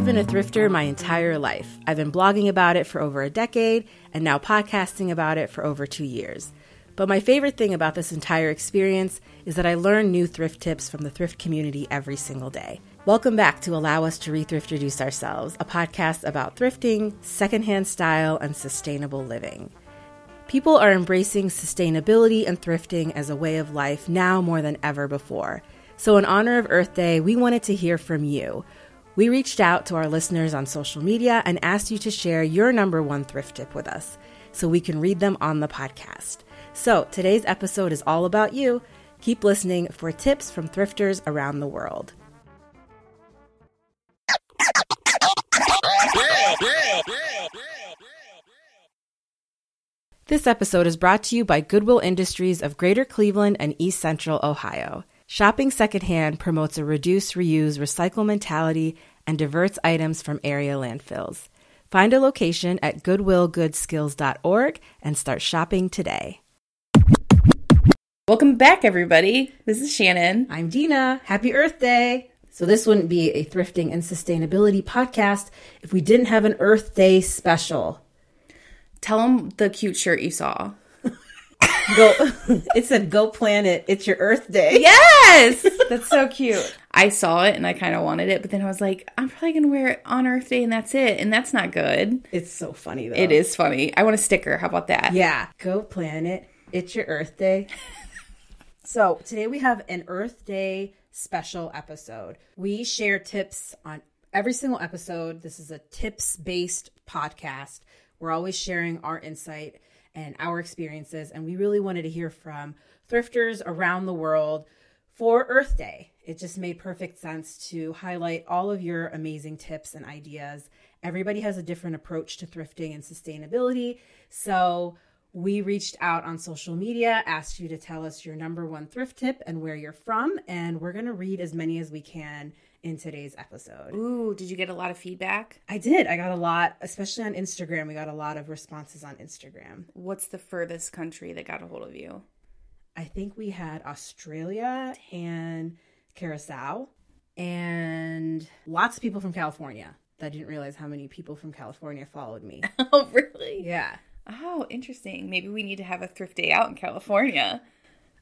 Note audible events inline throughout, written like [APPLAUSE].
I've been a thrifter my entire life. I've been blogging about it for over a decade and now podcasting about it for over two years. But my favorite thing about this entire experience is that I learn new thrift tips from the thrift community every single day. Welcome back to Allow Us to Rethrift Reduce Ourselves, a podcast about thrifting, secondhand style, and sustainable living. People are embracing sustainability and thrifting as a way of life now more than ever before. So, in honor of Earth Day, we wanted to hear from you. We reached out to our listeners on social media and asked you to share your number one thrift tip with us so we can read them on the podcast. So, today's episode is all about you. Keep listening for tips from thrifters around the world. This episode is brought to you by Goodwill Industries of Greater Cleveland and East Central Ohio. Shopping secondhand promotes a reduce, reuse, recycle mentality and diverts items from area landfills. Find a location at goodwillgoodskills.org and start shopping today. Welcome back, everybody. This is Shannon. I'm Dina. Happy Earth Day. So, this wouldn't be a thrifting and sustainability podcast if we didn't have an Earth Day special. Tell them the cute shirt you saw. Go. [LAUGHS] it said "Go Planet." It's your Earth Day. Yes, [LAUGHS] that's so cute. I saw it and I kind of wanted it, but then I was like, I'm probably gonna wear it on Earth Day and that's it, and that's not good. It's so funny though. It is funny. I want a sticker. How about that? Yeah. Go Planet. It's your Earth Day. [LAUGHS] so today we have an Earth Day special episode. We share tips on every single episode. This is a tips based podcast. We're always sharing our insight and our experiences. And we really wanted to hear from thrifters around the world for Earth Day. It just made perfect sense to highlight all of your amazing tips and ideas. Everybody has a different approach to thrifting and sustainability. So we reached out on social media, asked you to tell us your number one thrift tip and where you're from. And we're going to read as many as we can in today's episode. Ooh, did you get a lot of feedback? I did. I got a lot, especially on Instagram. We got a lot of responses on Instagram. What's the furthest country that got a hold of you? I think we had Australia and Curacao and lots of people from California. I didn't realize how many people from California followed me. [LAUGHS] Oh, really? Yeah. Oh, interesting. Maybe we need to have a thrift day out in California.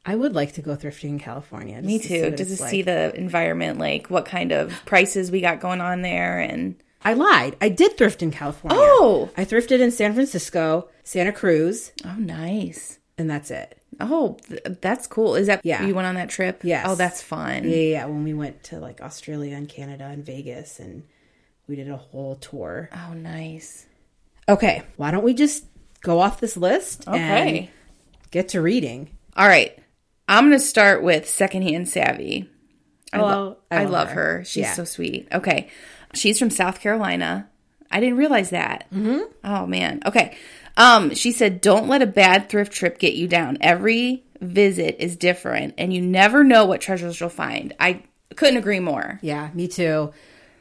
I would like to go thrifting in California. Me too. Just to like. see the environment, like what kind of prices we got going on there. And I lied. I did thrift in California. Oh, I thrifted in San Francisco, Santa Cruz. Oh, nice. And that's it. Oh, th- that's cool. Is that yeah? You went on that trip? Yes. Oh, that's fun. Yeah, yeah. When we went to like Australia and Canada and Vegas, and we did a whole tour. Oh, nice. Okay, why don't we just go off this list okay. and get to reading? All right. I'm going to start with Secondhand Savvy. I, lo- I, I love, love her. her. She's yeah. so sweet. Okay. She's from South Carolina. I didn't realize that. Mm-hmm. Oh, man. Okay. Um, she said, don't let a bad thrift trip get you down. Every visit is different, and you never know what treasures you'll find. I couldn't agree more. Yeah, me too.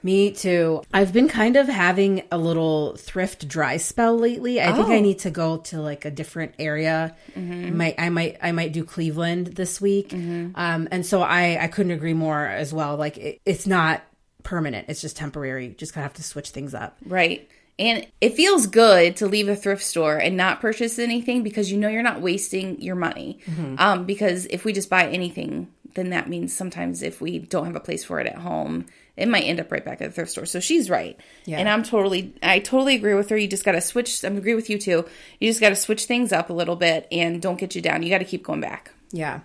Me too. I've been kind of having a little thrift dry spell lately. I oh. think I oh. need to go to like a different area. Mm-hmm. I might, I might, I might do Cleveland this week. Mm-hmm. Um, and so I, I couldn't agree more as well. Like it, it's not permanent; it's just temporary. Just kind of have to switch things up. Right. And it feels good to leave a thrift store and not purchase anything because you know you're not wasting your money. Mm-hmm. Um, because if we just buy anything, then that means sometimes if we don't have a place for it at home, it might end up right back at the thrift store. So she's right. Yeah. And I'm totally, I totally agree with her. You just got to switch. I agree with you too. You just got to switch things up a little bit and don't get you down. You got to keep going back. Yeah.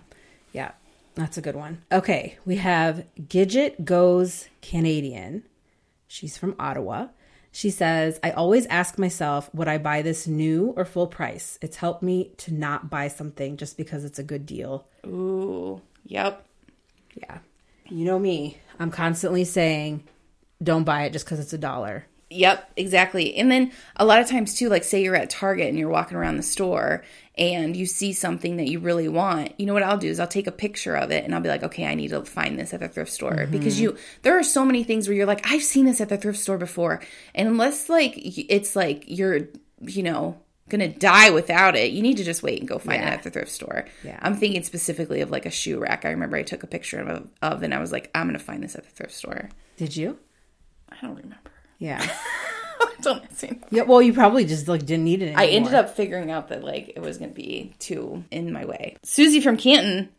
Yeah. That's a good one. Okay. We have Gidget Goes Canadian. She's from Ottawa. She says, I always ask myself, would I buy this new or full price? It's helped me to not buy something just because it's a good deal. Ooh, yep. Yeah. You know me. I'm constantly saying, don't buy it just because it's a dollar. Yep, exactly. And then a lot of times too, like say you're at Target and you're walking around the store and you see something that you really want. You know what I'll do is I'll take a picture of it and I'll be like, okay, I need to find this at the thrift store mm-hmm. because you there are so many things where you're like, I've seen this at the thrift store before, and unless like it's like you're you know gonna die without it, you need to just wait and go find yeah. it at the thrift store. Yeah. I'm thinking specifically of like a shoe rack. I remember I took a picture of, of and I was like, I'm gonna find this at the thrift store. Did you? I don't remember. Yeah. [LAUGHS] don't me. Yeah. Well, you probably just like didn't need it. Anymore. I ended up figuring out that like it was gonna be too in my way. Susie from Canton.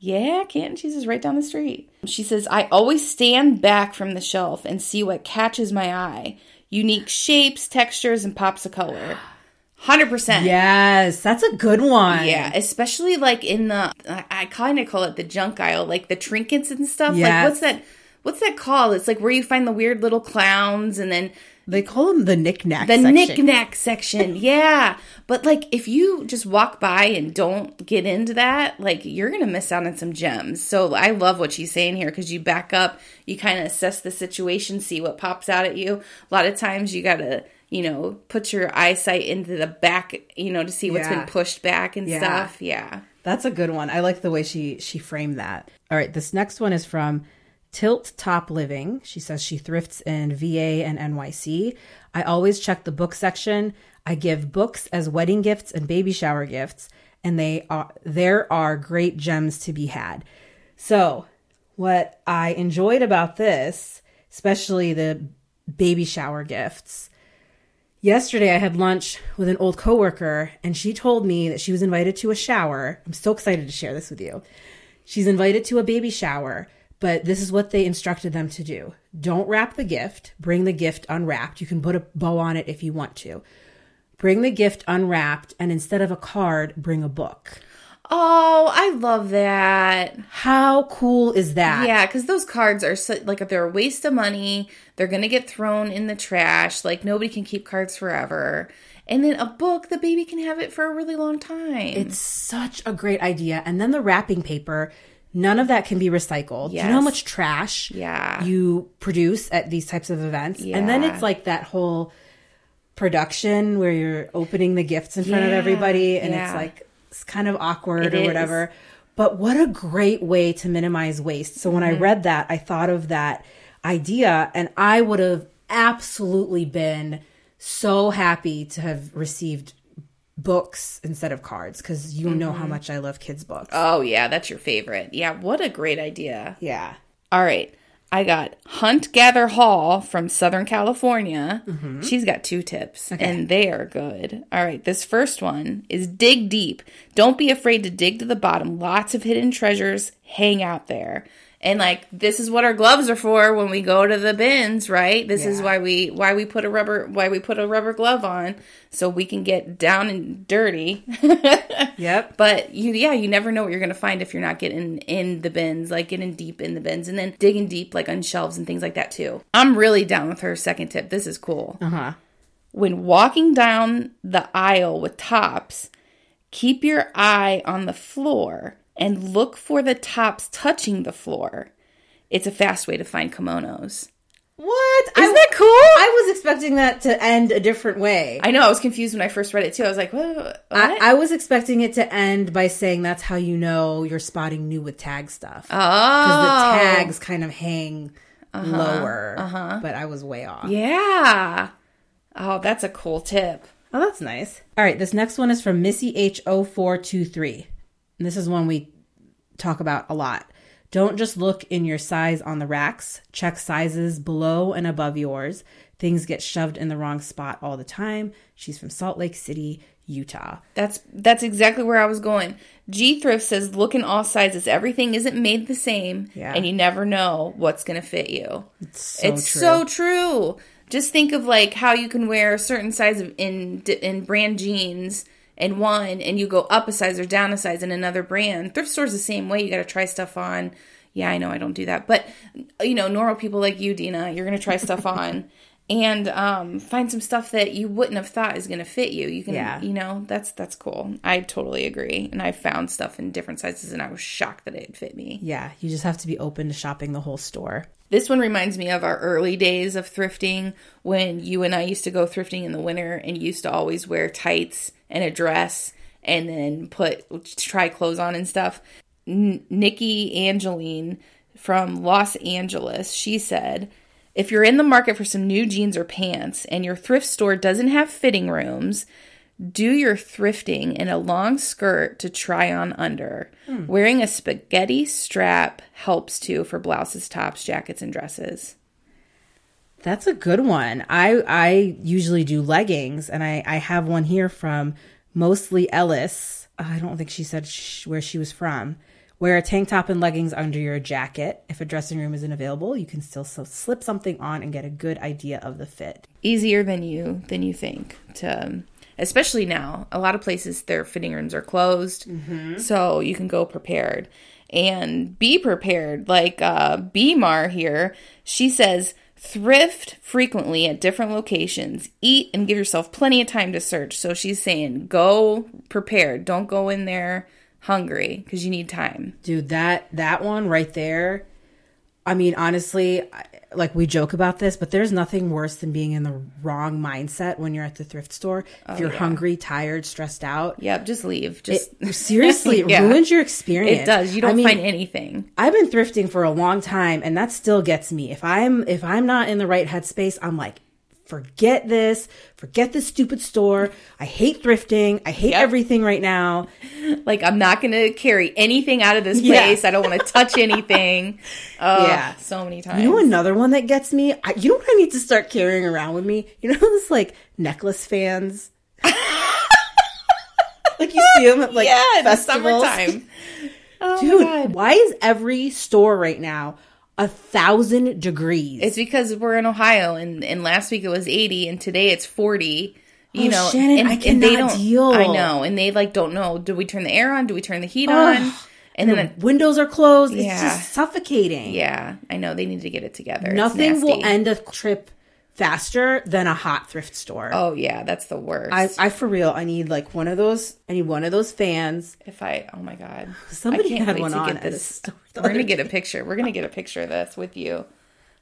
Yeah, Canton cheese is right down the street. She says, I always stand back from the shelf and see what catches my eye. Unique shapes, textures, and pops of color. [GASPS] [GASPS] 100%. Yes, that's a good one. Yeah, especially like in the I, I kind of call it the junk aisle, like the trinkets and stuff. Yes. Like what's that what's that called? It's like where you find the weird little clowns and then They call them the knickknack. the section. knick-knack section. [LAUGHS] yeah. But like if you just walk by and don't get into that, like you're going to miss out on some gems. So I love what she's saying here cuz you back up, you kind of assess the situation, see what pops out at you. A lot of times you got to you know, put your eyesight into the back, you know, to see what's Yeah. been pushed back and Yeah. stuff. Yeah. That's a good one. I like the way she she framed that. All right, this next one is from Tilt Top Living. She says she thrifts in VA and NYC. I always check the book section. I give books as wedding gifts and baby shower gifts, and they are there are great gems to be had. So, what I enjoyed about this, especially the baby shower gifts, Yesterday, I had lunch with an old coworker, and she told me that she was invited to a shower. I'm so excited to share this with you. She's invited to a baby shower, but this is what they instructed them to do don't wrap the gift, bring the gift unwrapped. You can put a bow on it if you want to. Bring the gift unwrapped, and instead of a card, bring a book. Oh, I love that. How cool is that? Yeah, because those cards are so, like if they're a waste of money. They're gonna get thrown in the trash. Like nobody can keep cards forever. And then a book, the baby can have it for a really long time. It's such a great idea. And then the wrapping paper, none of that can be recycled. Do you know how much trash Yeah. you produce at these types of events? And then it's like that whole production where you're opening the gifts in front of everybody and yeah. it's like it's kind of awkward It or is. whatever. But what a great way to minimize waste. So when Mm-hmm. I read that, I thought of that idea and I would have absolutely been so happy to have received books instead of cards because you know Mm-hmm. how much I love kids' books. oh yeah, that's your favorite. Yeah, what a great idea. yeah. All right. I got Hunt Gather Hall from Southern California. Mm-hmm. She's got two tips, and they are good. All right. This first one is dig deep. Don't be afraid to dig to the bottom. Lots of hidden treasures hang out there. And like this is what our gloves are for when we go to the bins, right? This is why we why we put a rubber why we put a rubber glove on so we can get down and dirty. [LAUGHS] Yep. But you, yeah, you never know what you're gonna find if you're not getting in the bins, like getting deep in the bins, and then digging deep, like on shelves and things like that too. I'm really down with her second tip. This is cool. Uh huh. When walking down the aisle with tops, keep your eye on the floor and look for the tops touching the floor. It's a fast way to find kimonos. What? Isn't I, that cool? I was expecting that to end a different way. I know I was confused when I first read it too. I was like, what? I, I was expecting it to end by saying that's how you know you're spotting new with tag stuff. Because oh, the tags kind of hang lower. Uh-huh. But I was way off. yeah. Oh, that's a cool tip. Oh, that's nice. All right, this next one is from Missy H0423. And this is one we talk about a lot. Don't just look in your size on the racks. Check sizes below and above yours. Things get shoved in the wrong spot all the time. She's from Salt Lake City, Utah. That's that's exactly where I was going. G Thrift says look in all sizes. Everything isn't made the same, Yeah. and you never know what's going to fit you. It's so it's true. so true. Just think of like how you can wear a certain size of in in brand jeans in one, and you go up a size or down a size in another brand. Thrift store's the same way. You got to try stuff on. Yeah, I know I don't do that, but you know, normal people like you, Dina, you're gonna try stuff [LAUGHS] on. And um, find some stuff that you wouldn't have thought is to fit you. You can, Yeah. you know, that's that's cool. I totally agree. And I found stuff in different sizes, and I was shocked that it fit me. Yeah, you just have to be open to shopping the whole store. This one reminds me of our early days of thrifting when you and I used to go thrifting in the winter and used to always wear tights and a dress and then put to try clothes on and stuff. N- Nikki Angeline from Los Angeles, she said, if you're in the market for some new jeans or pants and your thrift store doesn't have fitting rooms, do your thrifting in a long skirt to try on under. Wearing a spaghetti strap helps too for blouses, tops, jackets, and dresses. That's a good one. I I usually do leggings, and I I have one here from mostly Ellis. I don't think she said sh- where she was from. Wear a tank top and leggings under your jacket. If a dressing room isn't available, you can still so slip something on and get a good idea of the fit. Easier than you than you think to um, especially now. A lot of places their fitting rooms are closed, so you can go prepared and be prepared. Like uh, Bmar here, she says thrift frequently at different locations. Eat and give yourself plenty of time to search. So she's saying go prepared. Don't go in there hungry because you need time. Dude, that that one right there. I mean, honestly, I- like we joke about this, but there's nothing worse than being in the wrong mindset when you're at the thrift store. If oh, you're hungry, tired, stressed out, Yep, just leave. Just it, [LAUGHS] seriously, it [LAUGHS] Yeah. ruins your experience. it does. You don't I mean, find anything. I've been thrifting for a long time and that still gets me. If I'm if I'm not in the right headspace, I'm like forget this, forget this stupid store. I hate thrifting. I hate Yep. everything right now. Like I'm not gonna carry anything out of this Yeah. place. I don't want to touch [LAUGHS] anything. Oh, Yeah. so many times. You know another one that gets me? I, you know what I need to start carrying around with me? You know those like necklace fans? [LAUGHS] like you see them at like yeah, festivals. summertime. [LAUGHS] Oh Dude, why is every store right now a thousand degrees? It's because we're in Ohio, and, and last week it was 80, and today it's 40. You Oh, know, Shannon, and, I and they cannot don't. deal. I know, and they like don't know. Do we turn the air on? Do we turn the heat on? And then, the windows are closed. It's Yeah. just suffocating. yeah, I know they need to get it together. It's Nothing will end a trip faster than a hot thrift store. Oh yeah, that's the worst. I, I for real, I need like one of those. I need one of those fans. if I, oh my god, Somebody I can't had wait one to on get this. store [LAUGHS] We're gonna get a picture. We're gonna get a picture of this with you.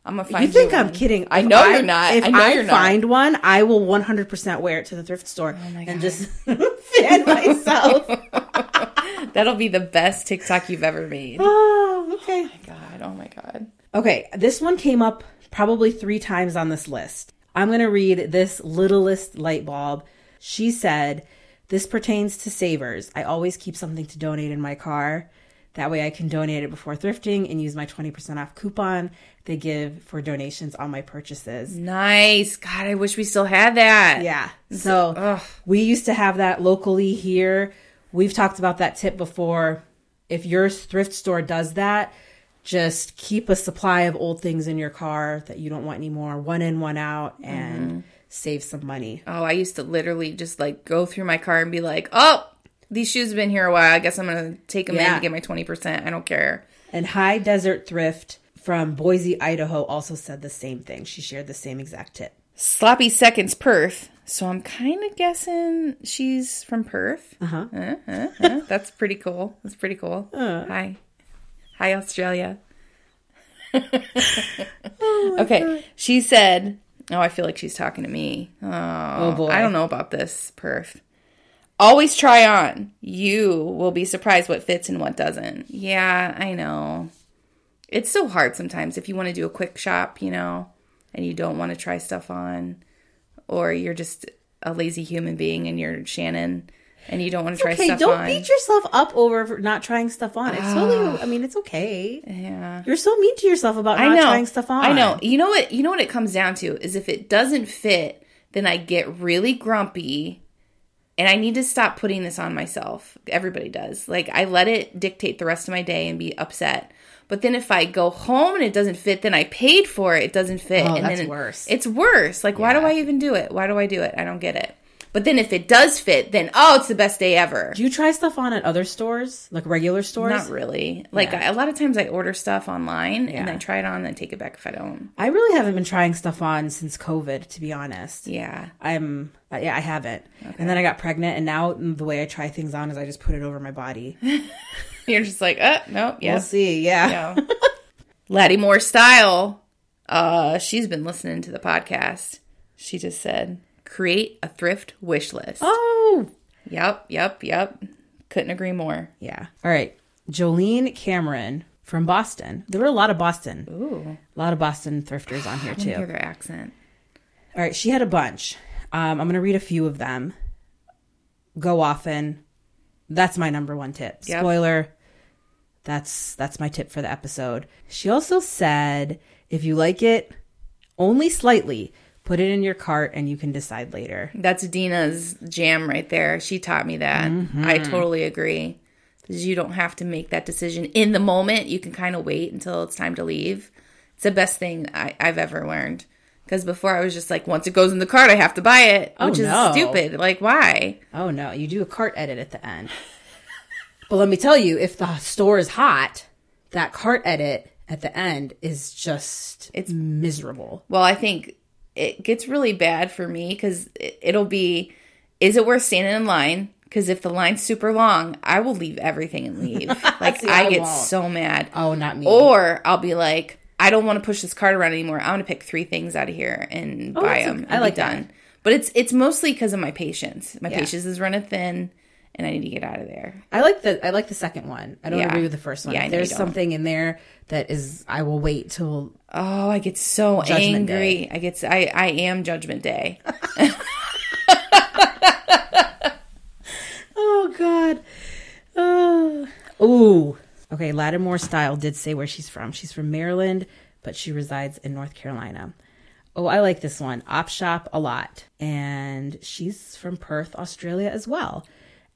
I'm gonna find. You think I'm one. kidding? I know you're not. If I know I you're not. find one, I will 100% wear it to the thrift store Oh my and just [LAUGHS] fan myself. [LAUGHS] That'll be the best TikTok you've ever made. oh, okay. Oh my god, oh my god. Okay, this one came up probably three times on this list. I'm going to read this littlest light bulb. She said, This pertains to savers. I always keep something to donate in my car. That way I can donate it before thrifting and use my 20% off coupon they give for donations on my purchases. Nice. God, I wish we still had that. Yeah. So Ugh. we used to have that locally here. We've talked about that tip before. If your thrift store does that, just keep a supply of old things in your car that you don't want anymore, one in, one out, and save some money. Oh, I used to literally just like go through my car and be like, oh, these shoes have been here a while. I guess I'm going to take them in Yeah. to get my 20%. I don't care. And High Desert Thrift from Boise, Idaho also said the same thing. She shared the same exact tip. Sloppy Seconds Perth. So I'm kind of guessing she's from Perth. Uh-huh. Uh, uh, uh. That's pretty cool. That's pretty cool. Hi. Hi, Australia. [LAUGHS] okay. Oh she said, Oh, I feel like she's talking to me. Oh, oh boy. I don't know about this, Perth. Always try on. You will be surprised what fits and what doesn't. Yeah, I know. It's so hard sometimes if you want to do a quick shop, you know, and you don't want to try stuff on, or you're just a lazy human being and you're Shannon and you don't want to try stuff on. Okay, stuff don't on. beat yourself up over not trying stuff on. It's totally, [SIGHS] I mean, it's okay. yeah. You're so mean to yourself about I not know. trying stuff on. I know. You know what? You know what it comes down to is if it doesn't fit, then I get really grumpy, and I need to stop putting this on myself. Everybody does. Like I let it dictate the rest of my day and be upset. But then if I go home and it doesn't fit, then I paid for it. It doesn't fit. Oh, and that's then it- worse. It's worse. Like why do I even do it? Why do I do it? I don't get it. But then if it does fit, then oh, it's the best day ever. Do you try stuff on at other stores, like regular stores? Not really. Like Yeah. a lot of times I order stuff online and Yeah. I try it on and take it back if I don't. I really haven't been trying stuff on since COVID, to be honest. Yeah. I'm, uh, yeah, I haven't. And then I got pregnant, and now the way I try things on is I just put it over my body. [LAUGHS] You're just like, uh, no, We'll yes. see. Yeah. Yeah. [LAUGHS] Lattimore style. Uh, she's been listening to the podcast. She just said, create a thrift wish list. Oh, Yep, yep, yep. Couldn't agree more. yeah. All right. Jolene Cameron from Boston. There were a lot of Boston, Ooh. a lot of Boston thrifters on here I hear too. their accent. All right. She had a bunch. Um, I'm going to read a few of them. Go often. That's my number one tip. Yep. Spoiler. That's that's my tip for the episode. She also said, if you like it, only slightly. Put it in your cart and you can decide later. That's Dina's jam right there. She taught me that. I mm-hmm. totally agree. Because you don't have to make that decision in the moment. You can kind of wait until it's time to leave. It's the best thing I, I've ever learned. Because before I was just like, once it goes in the cart, I have to buy it, Oh, which is no. stupid. Like, why? Oh no, you do a cart edit at the end. but let me tell you, if the store is hot, that cart edit at the end is just it's miserable. Well, I think it gets really bad for me because it, it'll be, is it worth standing in line? Because if the line's super long, I will leave everything and leave. [LAUGHS] Like, See, I, I get won't. so mad. Oh, not me. Or I'll be like, I don't want to push this cart around anymore. I want to pick three things out of here and buy Oh, that's them. okay. I be like done. that. But it's it's mostly because of my patience. My Yeah. patience is running thin, and I need to get out of there. I like the I like the second one. I don't Yeah. agree with the first one. Yeah, I If know There's something in there that is I will wait till Oh, I get so Judgment angry. I get I. I am Judgment Day. [LAUGHS] Oh God. Oh. Ooh. Okay, Lattimore Style did say where she's from. She's from Maryland, but she resides in North Carolina. Oh, I like this one. Op Shop a lot. And she's from Perth, Australia as well.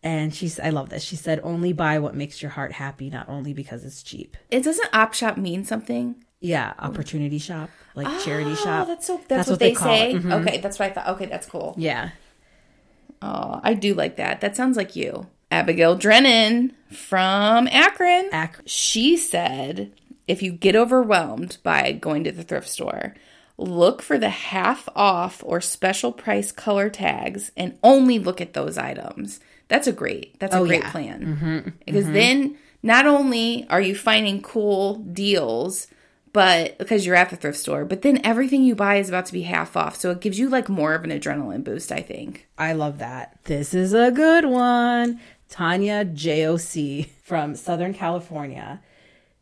And she's I love this. She said only buy what makes your heart happy, not only because it's cheap. it doesn't op shop mean something? Yeah, opportunity shop, like charity ah, shop. Oh, that's so. That's, what, they, call say. Mhm. Okay, that's what I thought. Okay, that's cool. Yeah. Oh, I do like that. That sounds like you, Abigail Drennan from Akron. Akron. She said, if you get overwhelmed by going to the thrift store, look for the half off or special price color tags and only look at those items. That's a great. That's a Oh, great yeah. plan. Mm-hmm. Because mm-hmm. then not only are you finding cool deals, but because you're at the thrift store, but then everything you buy is about to be half off. So it gives you like more of an adrenaline boost, I think. I love that. This is a good one. Tanya JOC from Southern California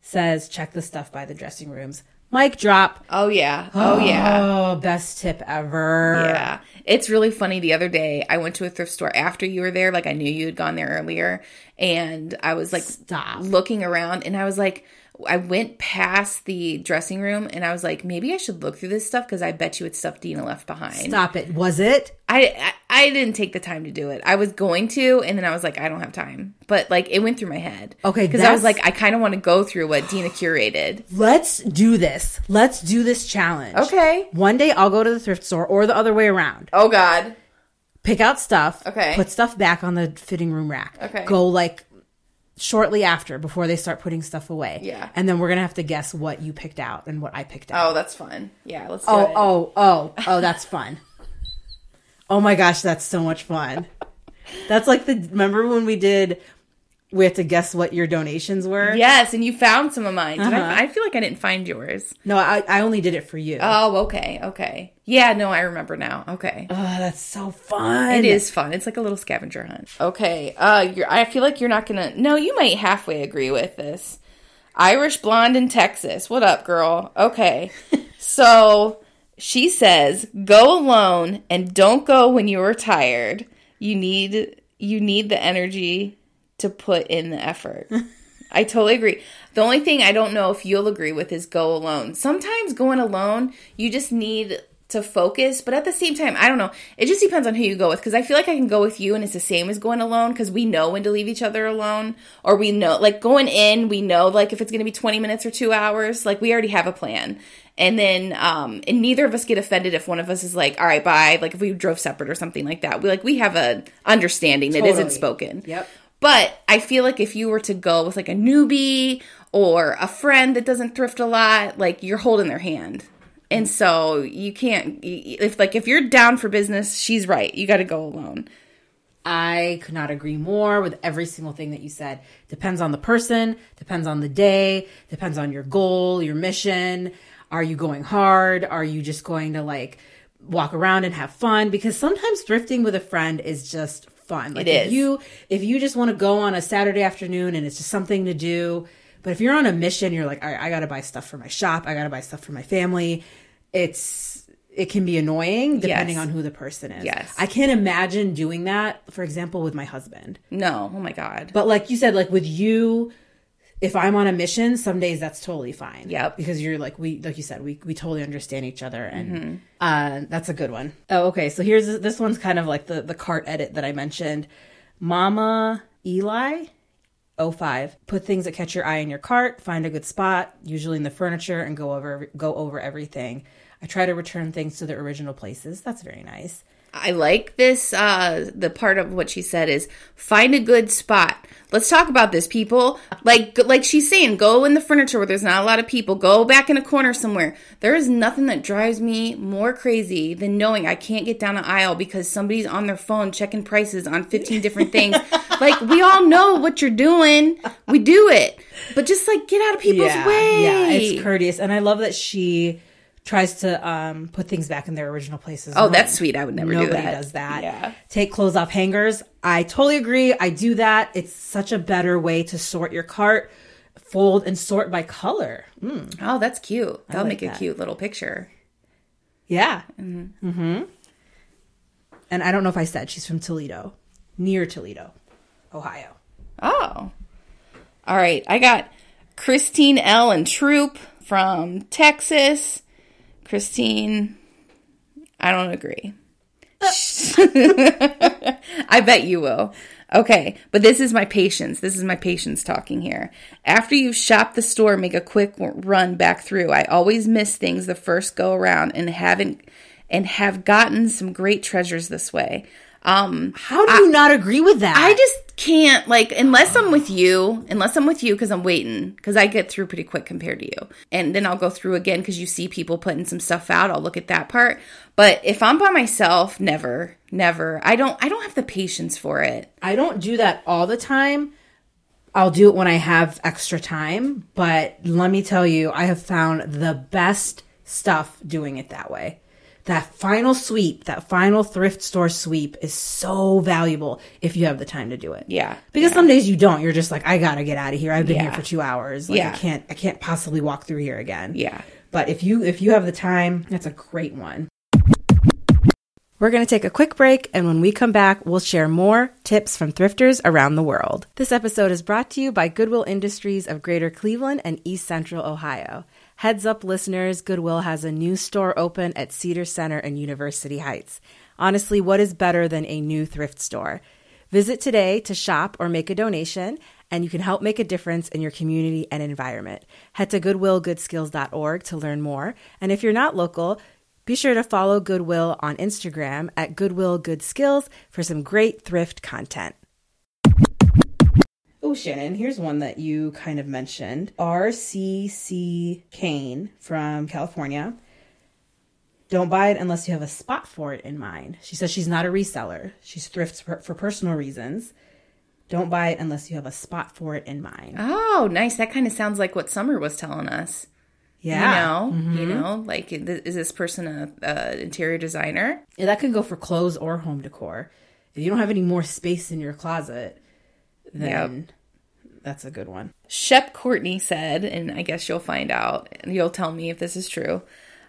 says check the stuff by the dressing rooms. Mic drop. Oh yeah. Oh yeah. Oh, best tip ever. Yeah. It's really funny. The other day, I went to a thrift store after you were there. Like, I knew you had gone there earlier. And I was like, Stop. looking around, and I was like, I went past the dressing room and I was like, maybe I should look through this stuff because I bet you it's stuff Dina left behind. Stop it. Was it? I, I I didn't take the time to do it. I was going to, and then I was like, I don't have time. But like, it went through my head. Okay, because I was like, I kind of want to go through what Dina curated. Let's do this. Let's do this challenge. Okay. One day I'll go to the thrift store or the other way around. Oh God. Pick out stuff. Okay. Put stuff back on the fitting room rack. Okay. Go like shortly after before they start putting stuff away. Yeah. And then we're gonna have to guess what you picked out and what I picked out. Oh, that's fun. Yeah, let's do Oh, it. oh, oh, oh, that's fun. Oh my gosh, that's so much fun. That's like the remember when we did we had to guess what your donations were? Yes, and you found some of mine. Uh-huh. I, I feel like I didn't find yours. No, I, I only did it for you. Oh, okay, okay. Yeah, no, I remember now. Okay. oh, that's so fun. It is fun. It's like a little scavenger hunt. Okay. Uh you're I feel like you're not gonna no, you might halfway agree with this. Irish blonde in Texas. What up, girl? Okay. [LAUGHS] so she says, go alone and don't go when you are tired. You need you need the energy to put in the effort. I totally agree. The only thing I don't know if you'll agree with is go alone. Sometimes going alone, you just need to focus, but at the same time, I don't know. It just depends on who you go with because I feel like I can go with you and it's the same as going alone because we know when to leave each other alone or we know like going in, we know like if it's going to be 20 minutes or 2 hours, like we already have a plan. And then um and neither of us get offended if one of us is like, "All right, bye." Like if we drove separate or something like that. We like we have a understanding that Totally. not spoken. Yep. But I feel like if you were to go with like a newbie or a friend that doesn't thrift a lot, like you're holding their hand. And so you can't if like if you're down for business, she's right. You got to go alone. I could not agree more with every single thing that you said. Depends on the person, depends on the day, depends on your goal, your mission. Are you going hard? Are you just going to like walk around and have fun? Because sometimes thrifting with a friend is just fun. Like It if is. you if you just want to go on a Saturday afternoon and it's just something to do, but if you're on a mission, you're like, all right, I got to buy stuff for my shop, I got to buy stuff for my family. It's it can be annoying depending Yes. on who the person is. Yes. I can't imagine doing that, for example, with my husband. No. Oh my god. But like you said, like with you, if I'm on a mission, some days that's totally fine. Yep. Because you're like we like you said, we we totally understand each other and uh that's a good one. Oh, okay. So here's this one's kind of like the the cart edit that I mentioned. Mama Eli 05 put things that catch your eye in your cart, find a good spot, usually in the furniture and go over go over everything. I try to return things to their original places. That's very nice. I like this. Uh, the part of what she said is find a good spot. Let's talk about this, people. Like, like she's saying, go in the furniture where there's not a lot of people. Go back in a corner somewhere. There is nothing that drives me more crazy than knowing I can't get down an aisle because somebody's on their phone checking prices on 15 different things. [LAUGHS] like, we all know what you're doing. We do it, but just like get out of people's yeah, way. Yeah, it's courteous, and I love that she tries to um, put things back in their original places. Oh, that's sweet. I would never do Nobody that. does that. Yeah. Take clothes off hangers. I totally agree. I do that. It's such a better way to sort your cart. Fold and sort by color. Mm, Oh, that's cute. That'll like make a cute little picture. yeah. Mm-hmm. And I don't know if I said she's from Toledo, near Toledo, Ohio. Oh. All right. I got Christine L. and Troop from Texas. Christine, I don't agree. [LAUGHS] I bet you will. Okay, but this is my patience. This is my patience talking here. After you've shopped the store, make a quick run back through. I always miss things the first go around and haven't and have gotten some great treasures this way. Um How do you not agree with that? I just can't like unless I'm with you, unless I'm with you because I'm waiting because I get through pretty quick compared to you, and then I'll go through again because you see people putting some stuff out. I'll look at that part, but if I'm by myself, never, never. I don't. I don't have the patience for it. I don't do that all the time. I'll do it when I have extra time, but let me tell you, I have found the best stuff doing it that way. That final sweep, that final thrift store sweep is so valuable if you have the time to do it. Yeah, Because some days you don't. You're just like, I gotta get out of here. I've been here for two hours. Like Yeah. I can't I can't possibly walk through here again. Yeah. But if you if you have the time, that's a great one. We're going to take a quick break, and when we come back, we'll share more tips from thrifters around the world. This episode is brought to you by Goodwill Industries of Greater Cleveland and East Central Ohio. Heads up, listeners, Goodwill has a new store open at Cedar Center in University Heights. Honestly, what is better than a new thrift store? Visit today to shop or make a donation, and you can help make a difference in your community and environment. Head to goodwillgoodskills.org to learn more. And if you're not local, be sure to follow Goodwill on Instagram at goodwillgoodskills for some great thrift content. Oh, Shannon, here's one that you kind of mentioned. RCC Kane from California. Don't buy it unless you have a spot for it in mind. She says she's not a reseller. She's thrifts for, for personal reasons. Don't buy it unless you have a spot for it in mind. Oh, nice. That kind of sounds like what Summer was telling us. Yeah. You know, you mm-hmm. know, like is this person a, a interior designer? Yeah, that could go for clothes or home decor. If you don't have any more space in your closet, then that's a good one. Shep Courtney said, and I guess you'll find out and you'll tell me if this is true.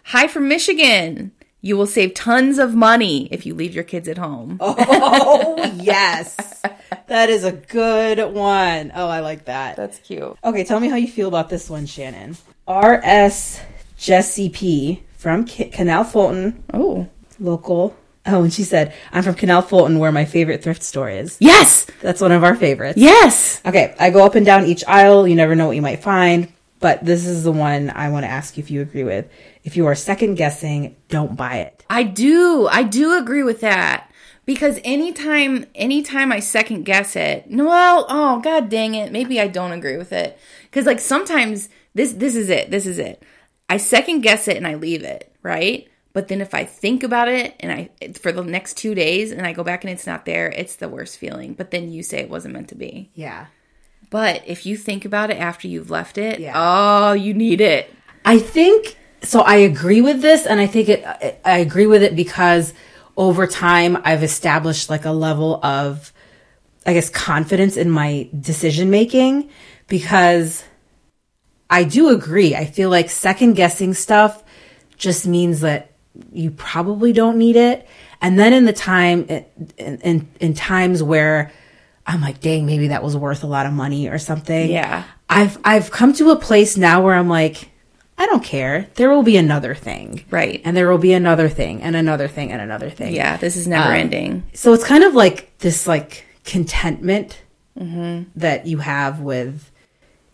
Hi from Michigan. You will save tons of money if you leave your kids at home. [LAUGHS] Oh, yes. that is a good one. Oh, I like that. That's cute. Okay, tell me how you feel about this one, Shannon. R.S. Jessie P. from Ca- Canal Fulton, Oh. local. Oh, and she said, I'm from Canal Fulton, where my favorite thrift store is. Yes. That's one of our favorites. Yes. Okay, I go up and down each aisle. You never know what you might find, but this is the one I want to ask you if you agree with. If you are second guessing, don't buy it. I do. I do agree with that. Because anytime anytime I second guess it, no, well, oh god dang it, maybe I don't agree with it. Cuz like sometimes this this is it. This is it. I second guess it and I leave it, right? But then if I think about it and I for the next 2 days and I go back and it's not there, it's the worst feeling. But then you say it wasn't meant to be. Yeah. But if you think about it after you've left it, Yeah. oh, you need it. I think so. I agree with this, and I think it. I agree with it because over time I've established like a level of, I guess, confidence in my decision making because I do agree. I feel like second guessing stuff just means that you probably don't need it, and then in the time in in, in times where I'm like, dang, maybe that was worth a lot of money or something. Yeah. I've I've come to a place now where I'm like, I don't care. There will be another thing. Right. And there will be another thing and another thing and another thing. Yeah, this is never Um, ending. So it's kind of like this like contentment Mm-hmm. that you have with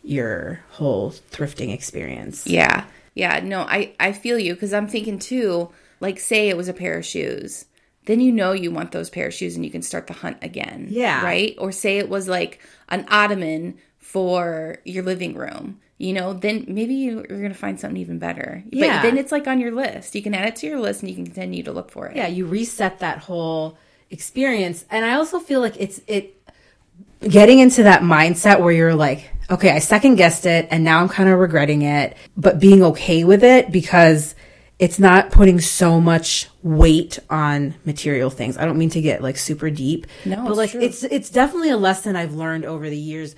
your whole thrifting experience. Yeah. Yeah. No, I, I feel you because I'm thinking too, like, say it was a pair of shoes. Then you know you want those pair of shoes and you can start the hunt again. Yeah. Right? Or say it was like an ottoman for your living room. You know, then maybe you- you're going to find something even better. Yeah. But then it's like on your list. You can add it to your list and you can continue to look for it. yeah, you reset that whole experience. And I also feel like it's it getting into that mindset where you're like, okay, I second guessed it and now I'm kind of regretting it, but being okay with it because it's not putting so much weight on material things. I don't mean to get like super deep. No, but it's like true. it's it's definitely a lesson I've learned over the years,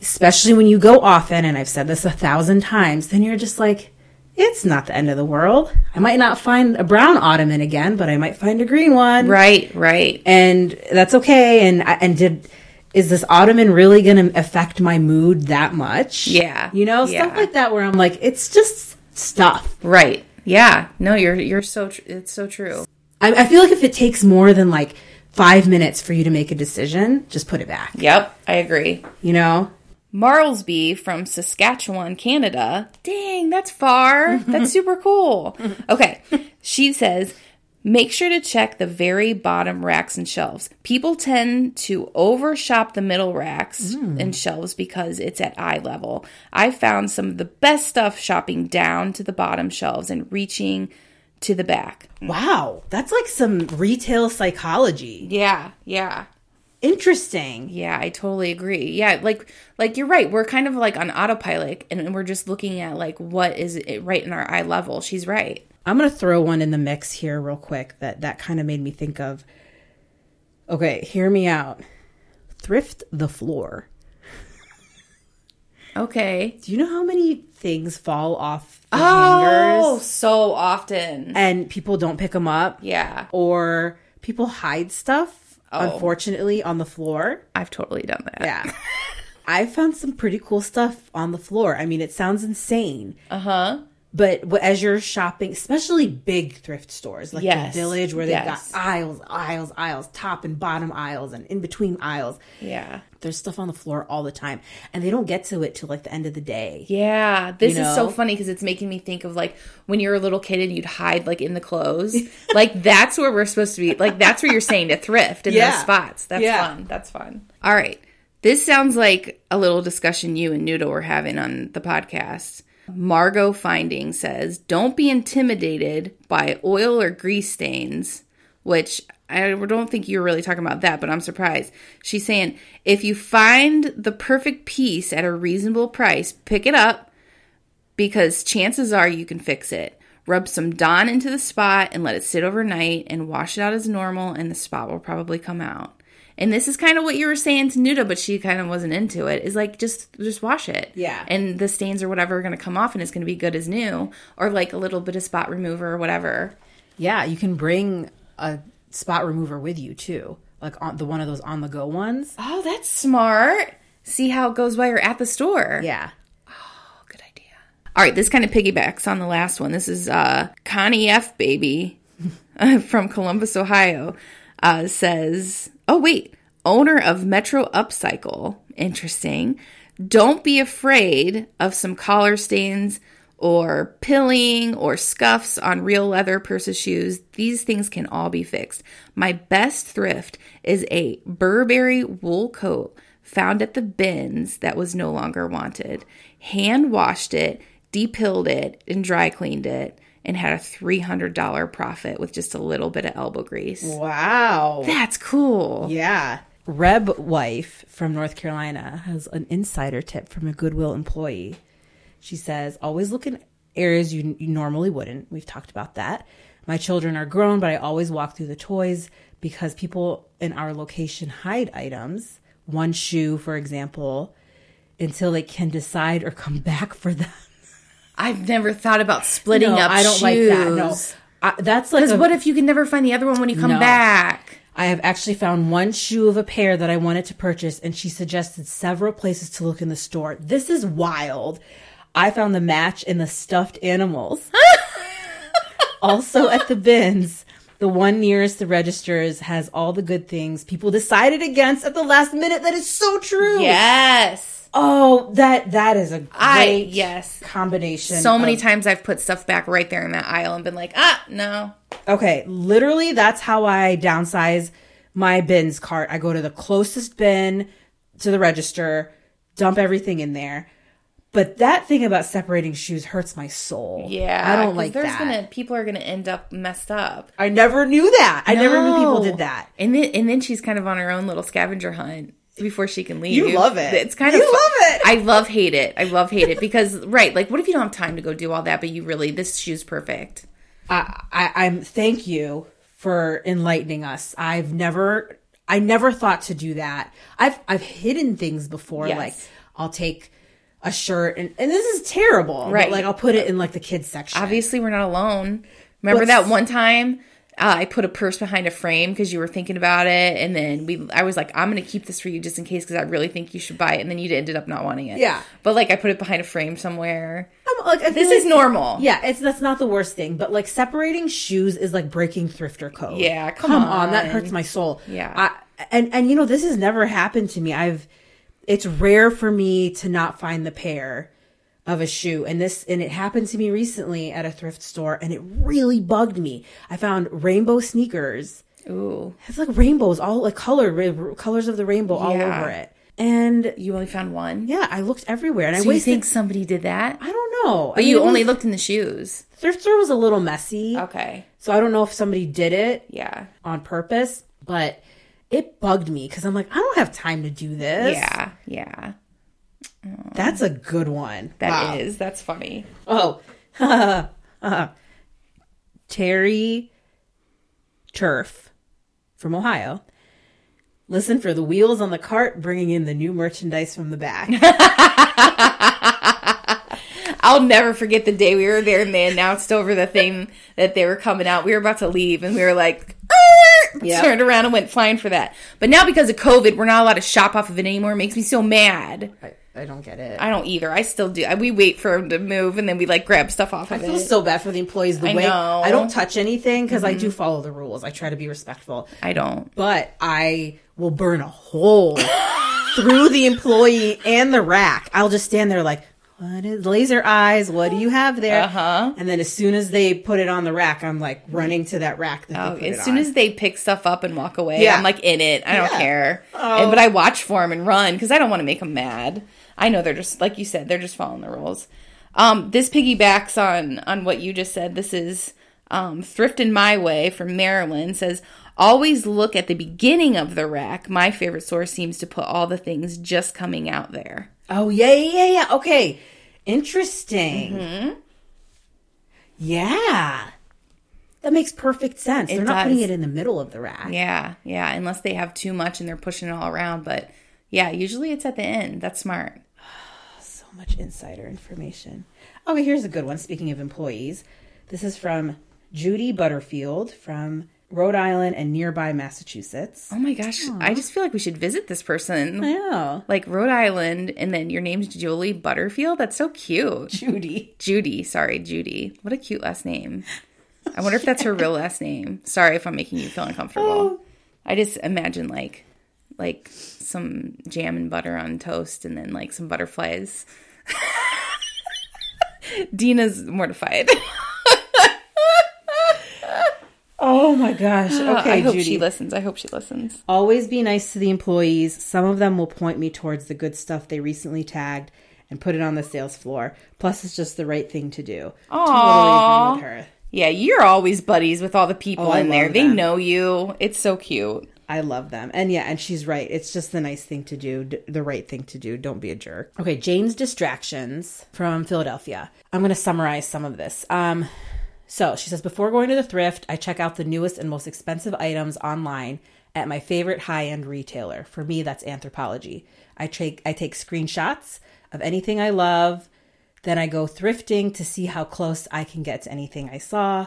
especially when you go often and I've said this a thousand times, then you're just like it's not the end of the world. I might not find a brown ottoman again, but I might find a green one Right, right. and that's okay. And I- and did is this ottoman really going to affect my mood that much? Yeah. you know stuff like that where I'm like, it's just stuff. Right. Yeah. No, you're you're so tr- it's so true. I, I feel like if it takes more than like five minutes for you to make a decision, just put it back. Yep, I agree. You know? Marlsby from Saskatchewan, Canada. Dang, that's far. [LAUGHS] That's super cool. Okay. She says, make sure to check the very bottom racks and shelves. People tend to overshop the middle racks hmm. and shelves because it's at eye level. I found some of the best stuff shopping down to the bottom shelves and reaching to the back. Wow, that's like some retail psychology. Yeah, yeah. Interesting. Yeah, I totally agree. Yeah, like like you're right. We're kind of like on autopilot and we're just looking at like what is it right in our eye level. She's right. I'm gonna throw one in the mix here real quick that that kind of made me think of. Okay, hear me out. Thrift the floor. Okay. Do you know how many things fall off the Oh, hangers so often. and people don't pick them up? Yeah, Or people hide stuff, Oh. unfortunately, on the floor. I've totally done that. Yeah. [LAUGHS] I found some pretty cool stuff on the floor. I mean, it sounds insane. Uh huh. But as you're shopping, especially big thrift stores like Yes. the Village, where they've Yes. got aisles, aisles, aisles, top and bottom aisles, and in between aisles, Yeah. there's stuff on the floor all the time, and they don't get to it till like the end of the day. Yeah, this You is so funny because it's making me think of like when you're a little kid and you'd hide like in the clothes. [LAUGHS] like that's where we're supposed to be. Like that's where you're saying to thrift in Yeah. those spots. That's Yeah. fun. That's fun. All right. This sounds like a little discussion you and Nuda were having on the podcast. Margot Finding says, Don't be intimidated by oil or grease stains, which I don't think you're really talking about that, but I'm surprised. She's saying, If you find the perfect piece at a reasonable price, pick it up because chances are you can fix it. Rub some Dawn into the spot and let it sit overnight and wash it out as normal, and the spot will probably come out. And this is kind of what you were saying to Nuda, but she kind of wasn't into it. Is like just just wash it, Yeah. and the stains or whatever are going to come off, and it's going to be good as new, or like a little bit of spot remover or whatever. Yeah, you can bring a spot remover with you too, like on the one of those on the go ones. Oh, that's smart. See how it goes while you're at the store. Yeah. Oh, good idea. All right, this kind of piggybacks on the last one. This is uh, Connie F. Baby [LAUGHS] from Columbus, Ohio. Uh, says, "Oh wait, owner of Metro Upcycle. Interesting. Don't be afraid of some collar stains." Or pilling or scuffs on real leather purses shoes. These things can all be fixed. My best thrift is a Burberry wool coat found at the bins that was no longer wanted, hand washed it, depilled it, and dry cleaned it, and had a $300 profit with just a little bit of elbow grease. Wow. That's cool. Yeah. Reb wife from North Carolina has an insider tip from a Goodwill employee. She says, always look in areas you, you normally wouldn't. We've talked about that. My children are grown, but I always walk through the toys because people in our location hide items, one shoe, for example, until they can decide or come [LAUGHS] back for them. I've never thought about splitting No, up I don't shoes. like that. No. I, that's like Because what if you can never find the other one when you come No. back? I have actually found one shoe of a pair that I wanted to purchase, and she suggested several places to look in the store. This is wild. I found the match in the stuffed animals. [LAUGHS] also at the bins. The one nearest the registers has all the good things people decided against at the last minute. That is so true. Yes. Oh, that that is a great I yes. combination. So many of- times I've put stuff back right there in that aisle and been like, ah, no. Okay, literally, that's how I downsize my bins cart. I go to the closest bin to the register, dump everything in there. But that thing about separating shoes hurts my soul. Yeah. I don't like there's that. Gonna, people are gonna end up messed up. I never knew that. I never knew people did that. And then and then she's kind of on her own little scavenger hunt before she can leave. You love it. It's kind You of you love it. I love hate it. I love hate it because [LAUGHS] right, like what if you don't have time to go do all that, but you really this shoe's perfect. I, I, I'm thank you for enlightening us. I've never, I never thought to do that. I've, I've hidden things before. Yes. Like I'll take a shirt and, and this is terrible. Right. Like I'll put it in like the kids section. Obviously, we're not alone. Remember that one time uh, I put a purse behind a frame because you were thinking about it, and then we, I was like, I'm gonna keep this for you just in case because I really think you should buy it, and then you ended up not wanting it. Yeah. but like I put it behind a frame somewhere. Like, This like- is normal. Yeah, it's that's not the worst thing, but like separating shoes is like breaking thrifter code. Yeah, come on. that hurts my soul. Yeah. I, and and you know this has never happened to me. I've it's rare for me to not find the pair of a shoe, and this and it happened to me recently at a thrift store, and it really bugged me. I found rainbow sneakers. Ooh, It's like rainbows, all like colored colors of the rainbow all over it. And you only found one. yeah, I looked everywhere, and I Do you think somebody did that? I don't know, But I you mean, it only was- looked in the shoes. thrift store was a little messy. Okay. So I don't know if somebody did it Yeah. on purpose, but it bugged me because I'm like, I don't have time to do this. Yeah. Yeah. That's a good one. That is. Wow. That's funny. Oh, [LAUGHS] uh, Terry Turf from Ohio. Listen for the wheels on the cart bringing in the new merchandise from the back. [LAUGHS] I'll never forget the day we were there and they announced over the thing that they were coming out. We were about to leave and we were like! Yep. turned around and went flying for that. But now because of COVID, we're not allowed to shop off of it anymore. It makes me so mad. I, I don't get it. I don't either. I still do. We wait for them to move and then we like grab stuff off I of feel it. so bad for the employees. The I way know. Mm-hmm. I don't touch anything because I do follow the rules. I try to be respectful. I don't. but I will burn a hole [LAUGHS] through the employee and the rack. I'll just stand there like, what is laser eyes? What do you have there? Uh-huh. And then as soon as they put it on the rack, I'm like running to that rack that Oh, as soon on. as they pick stuff up and walk away, Yeah. I'm like in it. I don't care. Oh. And, but I watch for them and run because I don't want to make them mad. I know they're just like you said, they're just following the rules. Um, this piggybacks on on what you just said. This is um, Thrifting My Way from Maryland says. Always look at the beginning of the rack. My favorite source seems to put all the things just coming out there. oh yeah, yeah, yeah, yeah. Okay, interesting. Mm-hmm. Yeah, that makes perfect sense. They're not does. putting it in the middle of the rack. Yeah, yeah. Unless they have too much and they're pushing it all around, but yeah, usually it's at the end. That's smart. Much insider information. Okay, here's a good one. Speaking of employees, this is from Judy Butterfield from Rhode Island and nearby Massachusetts. Oh my gosh, I just feel like we should visit this person. I know. Like Rhode Island, and then your name's Julie Butterfield. That's so cute. Judy. Judy, sorry, Judy. What a cute last name. I wonder if that's her real last name. Sorry if I'm making you feel uncomfortable. Oh. I just imagine like like some jam and butter on toast and then like some butterflies. [LAUGHS] Dina's mortified. Oh my gosh. [GASPS] Okay, I hope Judy. she listens. I hope she listens. Always be nice to the employees. Some of them will point me towards the good stuff they recently tagged and put it on the sales floor. Plus, it's just the right thing to do. Aww. Totally agree with her. Yeah, you're always buddies with all the people Oh, in there. love They know you. It's so cute. I love them. And yeah, and she's right. It's just the nice thing to do, d- the right thing to do. Don't be a jerk. Okay, Jane's Distractions from Philadelphia. I'm going to summarize some of this. Um so, she says before going to the thrift, I check out the newest and most expensive items online at my favorite high-end retailer. For me, that's Anthropologie. I take I take screenshots of anything I love, then I go thrifting to see how close I can get to anything I saw.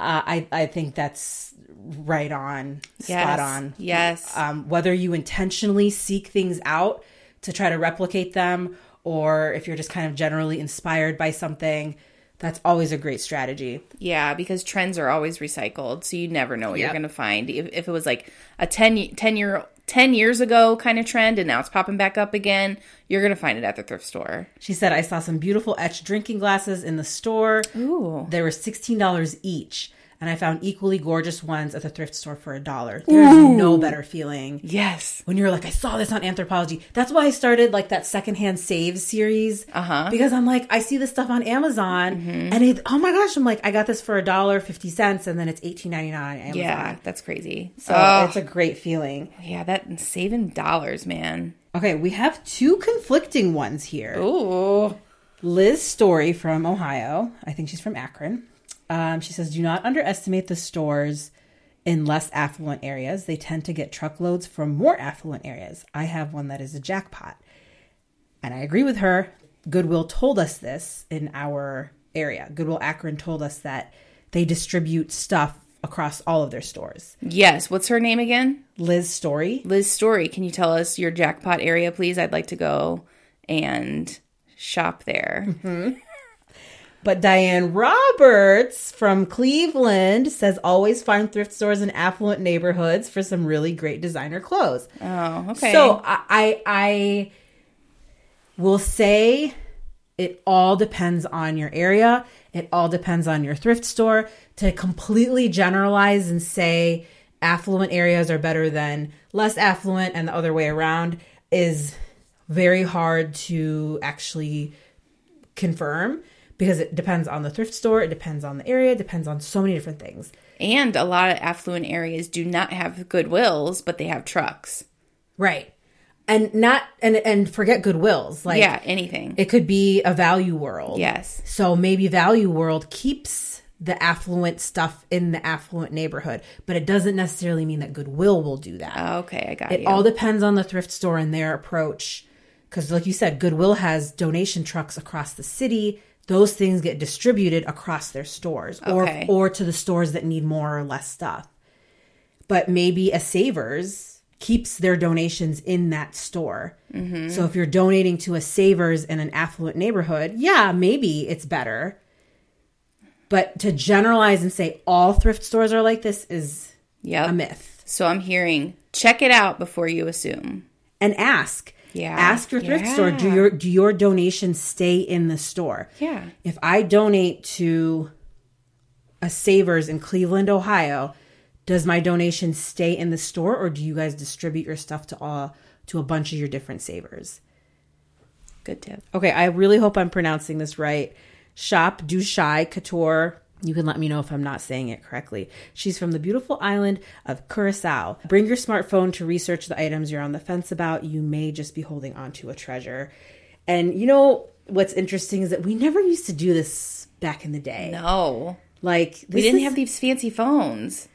Uh, I I think that's right on, Yes. spot on. Yes. Um, whether you intentionally seek things out to try to replicate them, or if you're just kind of generally inspired by something, that's always a great strategy. Yeah, because trends are always recycled, so you never know what you're going to find. If, if it was like a 10, 10 year 10 years ago kind of trend and now it's popping back up again, you're going to find it at the thrift store. She said, I saw some beautiful etched drinking glasses in the store. Ooh. They were $16 each. And I found equally gorgeous ones at the thrift store for a dollar. There's no better feeling Yes. when you're like, I saw this on Anthropologie. That's why I started like that secondhand saves series. Uh-huh. Because I'm like, I see this stuff on Amazon, and it, oh my gosh, I'm like, I got this for a dollar fifty cents, and then it's eighteen ninety nine Amazon. Yeah, that's crazy. so oh, it's a great feeling. yeah, that saving dollars, man. Okay, we have two conflicting ones here. Ooh. Liz Story from Ohio. I think she's from Akron. Um, she says, Do not underestimate the stores in less affluent areas. They tend to get truckloads from more affluent areas. I have one that is a jackpot. And I agree with her. Goodwill told us this in our area. Goodwill Akron told us that they distribute stuff across all of their stores. Yes. What's her name again? Liz Story. Liz Story. Can you tell us your jackpot area, please? I'd like to go and shop there. But Diane Roberts from Cleveland says always find thrift stores in affluent neighborhoods for some really great designer clothes. Oh, okay. So I, I I will say it all depends on your area. It all depends on your thrift store. To completely generalize and say affluent areas are better than less affluent and the other way around is very hard to actually confirm because it depends on the thrift store, it depends on the area, it depends on so many different things. and a lot of affluent areas do not have Goodwills, but they have trucks. Right. And not and and forget goodwills. Like yeah, anything. it could be a value world. yes. So maybe value world keeps the affluent stuff in the affluent neighborhood, but it doesn't necessarily mean that Goodwill will do that. Oh, okay, I got it you. all depends on the thrift store and their approach. Because, like you said, Goodwill has donation trucks across the city. Those things get distributed across their stores, Okay. or or to the stores that need more or less stuff. But maybe a Savers keeps their donations in that store. Mm-hmm. So if you're donating to a Savers in an affluent neighborhood, yeah, maybe it's better. But to generalize and say all thrift stores are like this is Yep. a myth. So I'm hearing check it out before you assume. and ask. Yeah. Ask your thrift store, do your do your donations stay in the store? Yeah. If I donate to a Savers in Cleveland, Ohio, does my donation stay in the store or do you guys distribute your stuff to all to a bunch of your different Savers? Good tip. Okay, I really hope I'm pronouncing this right. Shop Du Shai Couture. You can let me know if I'm not saying it correctly. She's from the beautiful island of Curacao. Bring your smartphone to research the items you're on the fence about. You may just be holding on to a treasure. And you know what's interesting is that we never used to do this back in the day. No. Like We didn't have these fancy phones.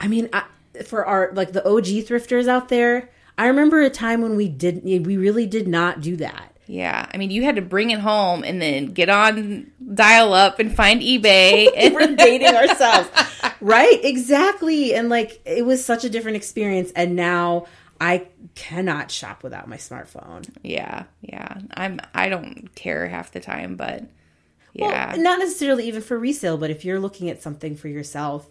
I mean, I, for our like the OG thrifters out there, I remember a time when we did we really did not do that. Yeah. I mean, you had to bring it home and then get on dial up and find eBay. [LAUGHS] and we're dating ourselves. right? Exactly. And like it was such a different experience and now I cannot shop without my smartphone. yeah. Yeah. I'm I don't care half the time, but yeah. Well, not necessarily even for resale, but if you're looking at something for yourself.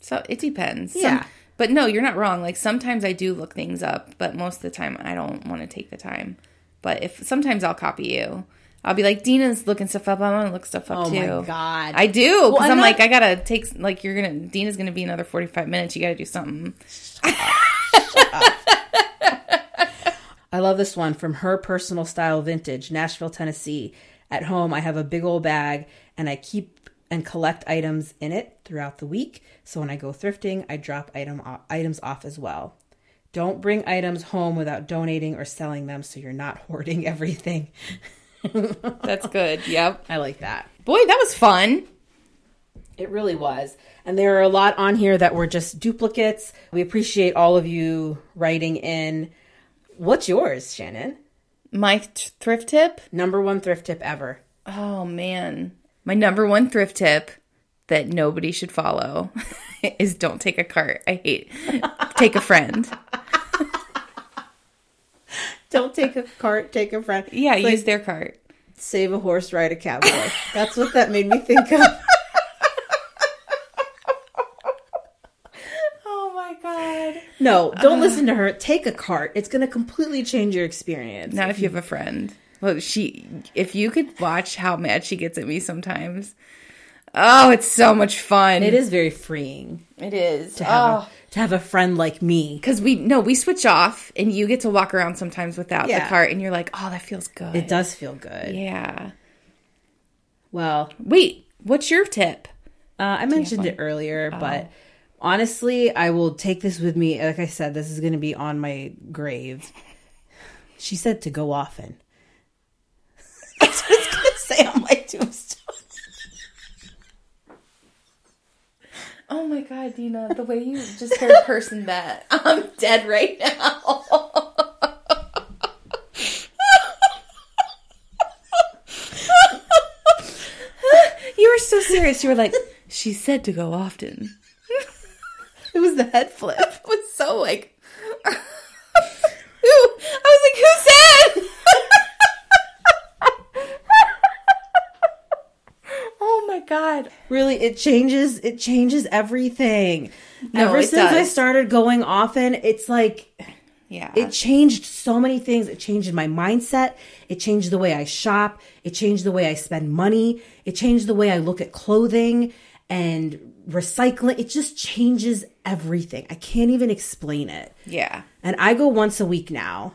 So it depends. Some- Yeah. but no, you're not wrong. Like sometimes I do look things up, but most of the time I don't want to take the time. But if sometimes I'll copy you. I'll be like, Dina's looking stuff up. I want to look stuff up Oh too. my God. I do because I'm I'm, not- like, I gotta take like you're gonna Dina's gonna be another 45 minutes. You gotta do something. [LAUGHS] I love this one from her personal style vintage, Nashville, Tennessee. At home, I have a big old bag and I keep and collect items in it throughout the week. So when I go thrifting, I drop item items off as well. Don't bring items home without donating or selling them so you're not hoarding [LAUGHS] everything. That's good. Yep. [LAUGHS] I like that. Boy, that was fun. It really was. And there are a lot on here that were just duplicates. We appreciate all of you writing in. What's yours, Shannon? My th- thrift tip. Number one thrift tip ever. Oh man, my number one thrift tip: that nobody should follow [LAUGHS] is don't take a cart. I hate take a friend. Don't take a cart, take a friend. Yeah, It's like, use their cart. save a horse, ride a cowboy. That's what that made me think of. [LAUGHS] Oh my god. No, don't uh. listen to her. Take a cart. It's going to completely change your experience. Not if you have a friend. Well, she if you could watch how mad she gets at me sometimes. Oh, it's so much fun. It is very freeing It is. to have, Oh. a, to have a friend like me. Because we no, we switch off, and you get to walk around sometimes without Yeah. the cart, and you're like, oh, that feels good. It does feel good. Yeah. Well, Wait, what's your tip? Uh, I mentioned it earlier, Oh. but honestly, I will take this with me. Like I said, this is going to be on my grave. She said to go often. That's [LAUGHS] what I was going to say on my tombstone. Oh my god, Dina, the way you just heard a person that [LAUGHS] I'm dead right now. you were so serious. You were like, she said to go often. It was the head flip. It was so like Who? I was like, who said? oh my god. Really, it changes. It changes everything. No, Ever since I started going often, it's like Yeah. it changed so many things. It changed my mindset. It changed the way I shop. It changed the way I spend money. It changed the way I look at clothing and recycling. It just changes everything. I can't even explain it. yeah. And I go once a week now.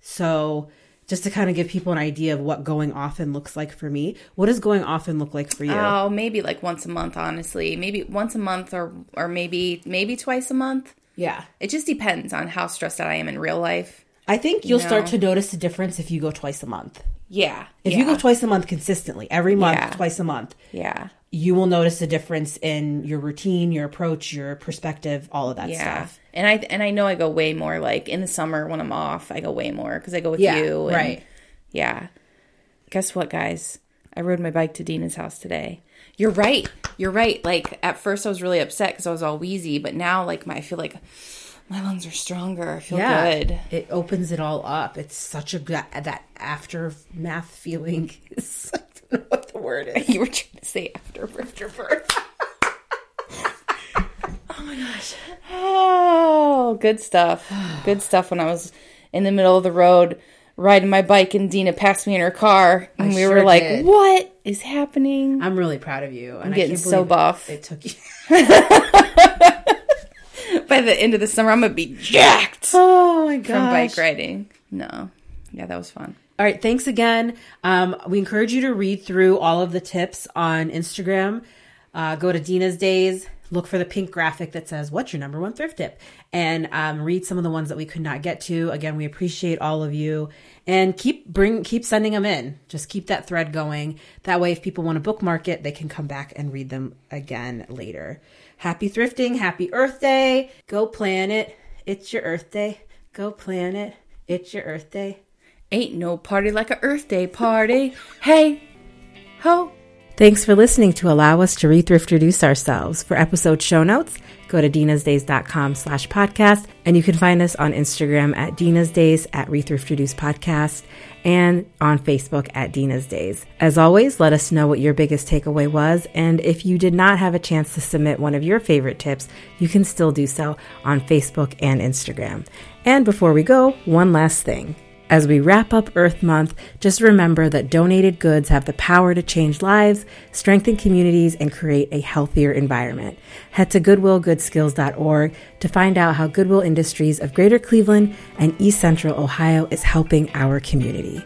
So just to kind of give people an idea of what going often looks like for me, what does going often look like for you? Oh, maybe like once a month, honestly. Maybe once a month or or maybe maybe twice a month. yeah. It just depends on how stressed out I am in real life. I think you'll start to notice a difference if you go twice a month. Yeah. If yeah, you go twice a month consistently, every month, Yeah. twice a month, Yeah. you will notice a difference in your routine, your approach, your perspective, all of that Yeah. stuff. And I and I know I go way more like in the summer when I'm off, I go way more because I go with Yeah, you. and- right. Yeah. Guess what, guys? I rode my bike to Dina's house today. You're right. You're right. Like at first I was really upset because I was all wheezy, but now like my I feel like my lungs are stronger. I feel good. It opens it all up. It's such a good, that aftermath feeling. [LAUGHS] Is, I don't know what the word is. [LAUGHS] You were trying to say after afterbirth. Oh, my gosh. Oh, good stuff. Good stuff when I was in the middle of the road riding my bike and Dina passed me in her car and I we sure were like, did. "What is happening?" I'm really proud of you. I'm getting so buff. It took you. [LAUGHS] By the end of the summer, I'm going to be jacked Oh my gosh. from bike riding. No. Yeah, that was fun. All right, thanks again. Um, we encourage you to read through all of the tips on Instagram. Uh, go to Dina's Days, look for the pink graphic that says, What's your number one thrift tip? And um, read some of the ones that we could not get to. Again, we appreciate all of you. And keep bring keep sending them in. Just keep that thread going. That way, if people want to bookmark it, they can come back and read them again later. Happy thrifting, happy Earth Day. Go plan it. It's your Earth Day. Go plan it. It's your Earth Day. Ain't no party like a Earth Day party. Hey, ho. Thanks for listening to allow us to re-thriftroduce ourselves. For episode show notes, go to dinasdays.com slash podcast, and you can find us on Instagram at Dina's Days at Re-Thriftroduce Podcast and on Facebook at Dina's Days. As always, let us know what your biggest takeaway was, and if you did not have a chance to submit one of your favorite tips, you can still do so on Facebook and Instagram. And before we go, one last thing. As we wrap up Earth Month, just remember that donated goods have the power to change lives, strengthen communities, and create a healthier environment. Head to goodwillgoodskills.org to find out how Goodwill Industries of Greater Cleveland and East Central Ohio is helping our community.